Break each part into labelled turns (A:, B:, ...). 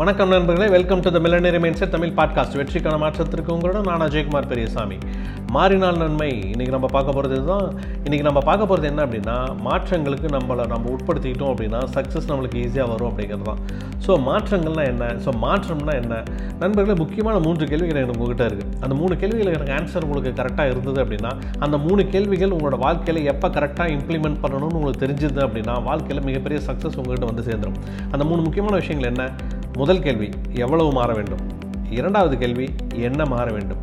A: வணக்கம் நண்பர்களே welcome to the millionaire mindset Tamil podcast வெற்றிக்கான மாற்றத்திற்கு உங்களோட நான் அஜயகுமார் பெரியசாமி. மாறினால் நன்மை இன்றைக்கி நம்ம பார்க்க போகிறது இதுதான். இன்றைக்கி நம்ம பார்க்க போகிறது என்ன அப்படின்னா மாற்றங்களுக்கு நம்மளை நம்ம உட்படுத்திக்கிட்டோம் அப்படின்னா சக்ஸஸ் நம்மளுக்கு ஈஸியாக வரும் அப்படிங்கிறது தான். ஸோ மாற்றங்கள்னா என்ன? ஸோ மாற்றம்னா என்ன? நண்பர்களே முக்கியமான மூன்று கேள்விகள் எனக்கு உங்ககிட்ட இருக்குது அந்த மூணு கேள்விகள் எனக்கு ஆன்சர் உங்களுக்கு கரெக்டாக இருந்தது அப்படின்னா அந்த மூணு கேள்விகள் உங்களோட வாழ்க்கையில் எப்போ கரெக்டாக இம்ப்ளிமெண்ட் பண்ணணும்னு உங்களுக்கு தெரிஞ்சது அப்படின்னா வாழ்க்கையில் மிகப்பெரிய சக்ஸஸ் உங்கள்கிட்ட வந்து சேர்ந்துடும் அந்த மூணு முக்கியமான விஷயங்கள் என்ன? முதல் கேள்வி எவ்வளவு மாற வேண்டும்? இரண்டாவது கேள்வி என்ன மாற வேண்டும்?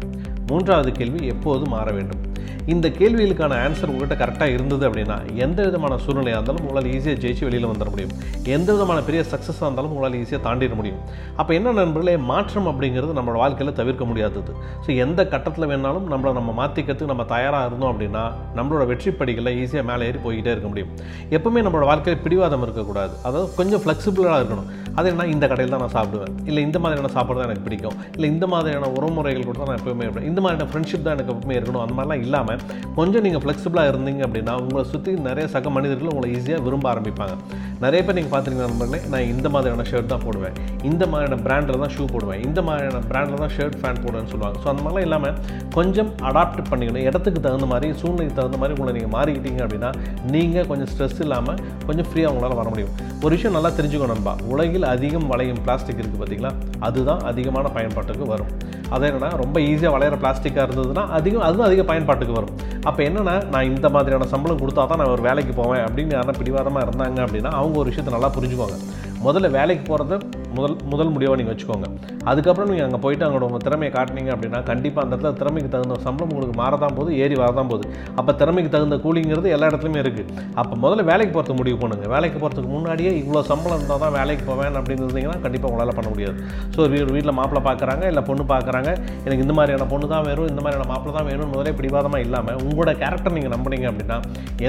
A: மூன்றாவது கேள்வி எப்போது மாற வேண்டும்? இந்த கேள்விகளுக்கான ஆன்சர் உங்கள்கிட்ட கரெக்டாக இருந்தது அப்படின்னா எந்த விதமான சூழ்நிலையாக இருந்தாலும் உங்களால் ஈஸியாக ஜெயிச்சு வெளியில் வந்துட முடியும். எந்த விதமான பெரிய சக்ஸஸாக இருந்தாலும் உங்களால் ஈஸியாக தாண்டிட முடியும். அப்போ என்ன நண்பர்களே மாற்றம் அப்படிங்கிறது நம்மளோட வாழ்க்கையில் தவிர்க்க முடியாதது. ஸோ எந்த கட்டத்தில் வேணாலும் நம்மளை நம்ம மாற்றிக்கிறதுக்கு நம்ம தயாராக இருந்தோம் அப்படின்னா நம்மளோட வெற்றி படிகளில் ஈஸியாக மேலே ஏறி போய்கிட்டே இருக்க முடியும். எப்பவுமே நம்மளோட வாழ்க்கையில் பிடிவாதம் இருக்கக்கூடாது. அதாவது கொஞ்சம் ஃப்ளெக்சிபிளாக இருக்கணும். அது என்ன இந்த கடையில் தான் நான் சாப்பிடுவேன். இல்லை இந்த மாதிரியான சாப்பாடு தான் எனக்கு பிடிக்கும். இல்லை இந்த மாதிரியான உறவுமுறைகள் கூட தான் நான் எப்பவுமே இந்த மாதிரியான ஃப்ரெண்ட்ஷிப் தான் எனக்கு எப்பவுமே இருக்கணும். அந்த மாதிரிலாம் இல்லாமல் கொஞ்சம் நீங்கள் ஃப்ளெக்சிபிளாக இருந்தீங்க அப்படின்னா உங்களை சுற்றி நிறைய சக மனிதர்கள் உங்களை ஈஸியாக விரும்ப ஆரம்பிப்பாங்க. நிறைய பேர் நீங்கள் பார்த்துருக்கீங்க நண்பர்களே நான் இந்த மாதிரியான ஷர்ட் தான் போடுவேன். இந்த மாதிரியான பிராண்டில் தான் ஷூ போடுவேன். இந்த மாதிரியான பிராண்டில் தான் ஷர்ட் ஃபேன் போடுவேன்னு சொல்லுவாங்க. ஸோ அந்த மாதிரிலாம் இல்லாமல் கொஞ்சம் அடாப்ட் பண்ணிக்கணும். இடத்துக்கு தகுந்த மாதிரி சூழ்நிலைக்கு தகுந்த மாதிரி உங்களை நீங்கள் மாறிக்கிட்டீங்க அப்படின்னா நீங்கள் கொஞ்சம் ஸ்ட்ரெஸ் இல்லாமல் கொஞ்சம் ஃப்ரீயாக உங்களால் வர முடியும். ஒரு விஷயம் நல்லா தெரிஞ்சுக்கணும் நண்பா. உலகில் அதிகம் வளையும் பிளாஸ்டிக் இருக்குது பார்த்தீங்களா அதுதான் அதிகமான பயன்பாட்டுக்கு வரும். அது என்னென்னா ரொம்ப ஈஸியாக வளையிற பிளாஸ்டிக்காக இருந்ததுன்னா அதிகம் அதுவும் அதிக பயன்பாட்டுக்கு வரும். அப்போ என்னென்னா நான் இந்த மாதிரியான சம்பளம் கொடுத்தா தான் நான் ஒரு வேலைக்கு போவேன் அப்படின்னு யாரும் பிடிவாதமாக இருந்தாங்க அப்படின்னா அவங்க ஒரு விஷயத்தை நல்லா புரிஞ்சுக்குவாங்க. முதல்ல வேலைக்கு போகிறத முதல் முதல் முடிவாக நீங்கள் வச்சுக்கோங்க. அதுக்கப்புறம் நீங்கள் அங்கே போயிட்டு அங்கே உங்கள் திறமையை காட்டினீங்க அப்படின்னா கண்டிப்பாக அந்த இடத்துல திறமைக்கு தகுந்த சம்பளம் உங்களுக்கு மாறதான் போது ஏறி வரதான் போகுது. அப்போ திறமைக்கு தகுந்த கூலிங்கிறது எல்லா இடத்துலையுமே இருக்குது அப்போ முதல்ல வேலைக்கு போகிறதுக்கு முடிவு பண்ணுங்கள் வேலைக்கு போகிறதுக்கு முன்னாடியே இவ்வளோ சம்பளம் இருந்தால் தான் வேலைக்கு போவேன் அப்படின்னு இருந்தீங்கன்னா கண்டிப்பாக உங்களால் பண்ண முடியாது. ஸோ ஒரு வீட்டில் மாப்பிள்ளை பார்க்குறாங்க இல்லை பொண்ணு பார்க்குறாங்க எனக்கு இந்த மாதிரியான பொண்ணு தான் வேணும் இந்த மாதிரியான மாப்பிள்ளை தான் வேணும் முதலே பிடிவாதமாக இல்லாமல் உங்களோட கேரக்டர் நீங்கள் நம்புனீங்க அப்படின்னா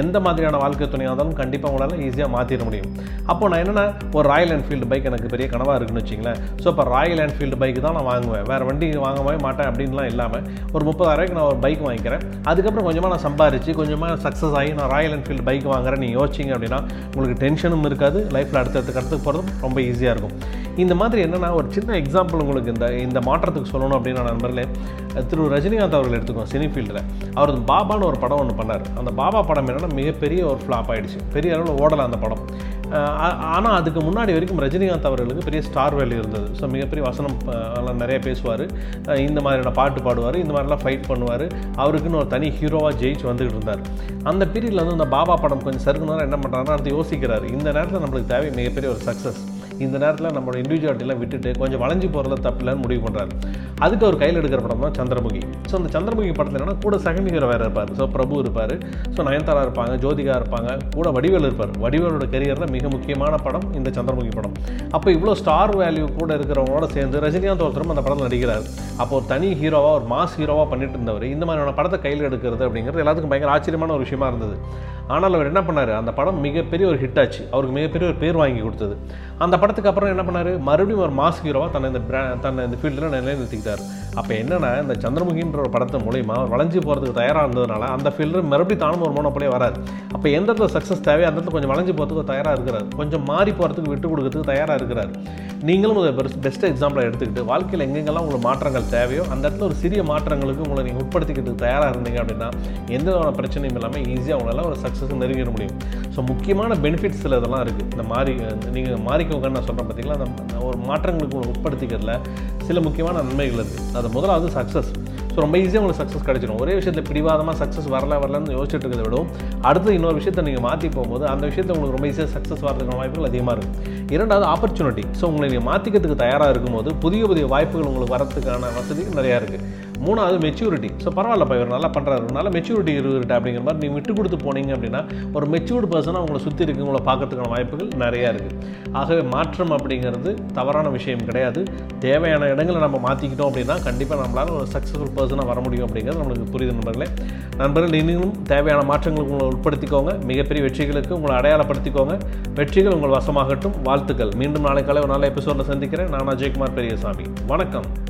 A: எந்த மாதிரியான வாழ்க்கை துணையாக இருந்தாலும் கண்டிப்பாக உங்களால் ஈஸியாக மாற்றிட முடியும். அப்போ நான் என்னென்னா ஒரு ராயல் என்ஃபீல்டு பைக் எனக்கு பெரிய கனவாக இருக்குன்னு வச்சிங்களேன். ஸோ இப்போ ராயல் என்ஃபீல்டு பைக் தான் நான் வாங்குவேன். வேறு வண்டி வாங்கவே மாட்டேன் அப்படின்லாம் இல்லாமல் ஒரு முப்பதாயிரூவாய்க்கு நான் ஒரு பைக் வாங்கிக்கிறேன். அதுக்கப்புறம் கொஞ்சமாக நான் சம்பாரிச்சு கொஞ்சமாக சக்ஸஸ் ஆகி நான் ராயல் என்ஃபீல்டு பைக் வாங்குறேன் நீங்கள் யோசிச்சிங்க அப்படின்னா உங்களுக்கு டென்ஷனும் இருக்காது. லைஃப்பில் அடுத்தடுத்து கடத்துக்கு போகிறதும் ரொம்ப ஈஸியாக இருக்கும். இந்த மாதிரி என்னென்னா ஒரு சின்ன எக்ஸாம்பிள் உங்களுக்கு இந்த இந்த மாற்றத்துக்கு சொல்லணும் அப்படின்னு நான் நண்பர்களே திரு. ரஜினிகாந்த் அவர்கள் எடுத்துக்கோம் சினி ஃபீல்டில் அவர் பாபான்னு ஒரு படம் ஒன்று பண்ணார். அந்த பாபா படம் என்னென்னா மிகப்பெரிய ஒரு ஃப்ளாப் ஆகிடுச்சு பெரிய அளவில் ஓடலை அந்த படம். ஆனால் அதுக்கு முன்னாடி வரைக்கும் ரஜினிகாந்த் அவர்களுக்கு பெரிய ஸ்டார் வேல்யூ இருந்தது. ஸோ மிகப்பெரிய வசனம் எல்லாம் நிறைய பேசுவார். இந்த மாதிரியான பாட்டு பாடுவார் இந்த மாதிரிலாம் ஃபைட் பண்ணுவார். அவருக்குன்னு ஒரு தனி ஹீரோவாக ஜெயிச்சு வந்துகிட்டு இருந்தார். அந்த பீரியடில் வந்து இந்த பாபா படம் கொஞ்சம் சருக்குனாலும் என்ன பண்ணுறாருன்னா அடுத்து யோசிக்கிறார். இந்த நேரத்தில் நம்மளுக்கு தேவை மிகப்பெரிய ஒரு சக்ஸஸ் இந்த நேரத்தில் நம்மளோட இண்டிவிஜுவாலிட்டிலாம் விட்டுட்டு கொஞ்சம் வளைஞ்சு போகிறத தப்பில்லன்னு முடிவு பண்ணுறாரு அதுக்கு அவர் கையில் எடுக்கிற படம் தான் சந்திரமுகி. ஸோ அந்த சந்திரமுகி படத்தில் என்னன்னா கூட செகண்ட் ஹீரோ வேறு இருப்பார். ஸோ பிரபு இருப்பார். ஸோ நயன்தாரா இருப்பாங்க ஜோதிகா இருப்பாங்க கூட வடிவேல் இருப்பார். வடிவேலோட கெரியரில் மிக முக்கியமான படம் இந்த சந்திரமுகி படம். அப்போ இவ்வளோ ஸ்டார் வேல்யூ கூட இருக்கிறவங்களோட சேர்ந்து ரஜினிகாந்த் ஒருத்தரும் அந்த படத்தில் நடிக்கிறார். அப்போ ஒரு தனி ஹீரோவாக ஒரு மாஸ் ஹீரோவாக பண்ணிட்டு இருந்தவர் இந்த மாதிரியான படத்தை கையில் எடுக்கிறது அப்படிங்கிறது எல்லாத்துக்கும் பயங்கர ஆச்சரியமான ஒரு விஷயமா இருந்தது. ஆனால் அவர் என்ன பண்ணார்? அந்த படம் மிகப்பெரிய ஒரு ஹிட் ஆச்சு. அவருக்கு மிகப்பெரிய ஒரு பேர் வாங்கி கொடுத்தது. அந்த படத்துக்கு அப்புறம் என்ன பண்ணார்? மறுபடியும் ஒரு மாஸ் ஹீரோவாக தன்னை இந்த பிரா தன்னை இந்த ஃபீல்டில் நிலைநிறுத்திக்கிட்டார். அப்போ என்னென்னா இந்த சந்திரமுகின்ற ஒரு படத்தை மூலிமா அவர் வளைஞ்சு போகிறதுக்கு தயாராக இருந்ததுனால அந்த ஃபீல்டில் மறுபடியும் தானும் ஒரு மோனப்படியே வராது. அப்போ எந்த இடத்துல சக்ஸஸ் தேவையோ அந்த இடத்துல கொஞ்சம் வளைஞ்சு போகிறதுக்கு தயாராக இருக்கிறார். கொஞ்சம் மாறி போகிறதுக்கு விட்டு கொடுக்கறதுக்கு தயாராக இருக்கிறார். நீங்களும் ஒரு பெஸ்ட் எக்ஸாம்பிளை எடுத்துக்கிட்டு வாழ்க்கையில் எங்கெங்கெல்லாம் உங்களுக்கு மாற்றங்கள் தேவையோ அந்த இடத்துல ஒரு சிறிய மாற்றங்களுக்கு உங்களை நீங்கள் உட்படுத்திக்கிறதுக்கு தயாராக இருந்தீங்க அப்படின்னா எந்த விதமான பிரச்சனையும் இல்லாமல் ஈஸியாக உங்களால் ஒரு சக்ஸஸ் நெருங்கிட முடியும். ஸோ முக்கியமான பெனிஃபிட்ஸ் சில இதெல்லாம் இருக்குது இந்த மாறி நீங்கள் மாறிக்கோங்கன்னு நான் சொல்கிறேன் பார்த்தீங்களா அந்த ஒரு மாற்றங்களுக்கு உங்களை உட்படுத்திக்கிறதுல சில முக்கியமான நன்மைகள் இருக்குது அது முதலாவது சக்ஸஸ் ஸோ ரொம்ப ஈஸியாக உங்களுக்கு சக்ஸஸ் கிடைச்சிடும் ஒரே விஷயத்தில் பிடிவாதமாக சக்ஸஸ் வரல வரலன்னு யோசிச்சுட்டு இருக்கிறத விடவும் அடுத்து இன்னொரு விஷயத்தை நீங்கள் மாற்றி போகும்போது அந்த விஷயத்தில் உங்களுக்கு ரொம்ப ஈஸியாக சக்ஸஸ் வரதுக்கான வாய்ப்புகள் அதிகமாக இருக்கும் இரண்டாவது ஆப்பர்ச்சுனிட்டி ஸோ உங்களை நீங்கள் மாற்றிக்கிறதுக்கு தயாராக இருக்கும்போது புதிய புதிய வாய்ப்புகள் உங்களுக்கு வரத்துக்கான வசதி நிறையா இருக்குது மூணாவது மெச்சூரிட்டி ஸோ பரவாயில்லப்பா இவர் நல்லா பண்ணுறாருனால மெச்சூரிட்டி இருக்குட்டு அப்படிங்கிற மாதிரி நீங்கள் விட்டு கொடுத்து போனீங்க அப்படின்னா ஒரு மெச்சூர்டு பர்சனாக உங்களை சுற்றி இருக்கவங்கள பார்க்கறதுக்கான வாய்ப்புகள் நிறையா இருக்குது ஆகவே மாற்றம் அப்படிங்கிறது தவறான விஷயம் கிடையாது. தேவையான இடங்களை நம்ம மாற்றிக்கிட்டோம் அப்படின்னா கண்டிப்பாக நம்மளால் ஒரு சக்ஸஸ்ஃபுல் பர்சனாக வர முடியும் அப்படிங்கிறது நம்மளுக்கு புரியுது நண்பர்களே. நண்பர்கள் இன்னும் தேவையான மாற்றங்களுக்கு உங்களை உட்படுத்திக்கோங்க. மிகப்பெரிய வெற்றிகளுக்கு உங்களை அடையாளப்படுத்திக்கோங்க. வெற்றிகள் உங்கள் வசமாகட்டும். வாழ்த்துக்கள். மீண்டும் நாளை காலை ஒரு நல்ல எபிசோடில் சந்திக்கிறேன். நான் அஜய்குமார் பெரியசாமி. வணக்கம்.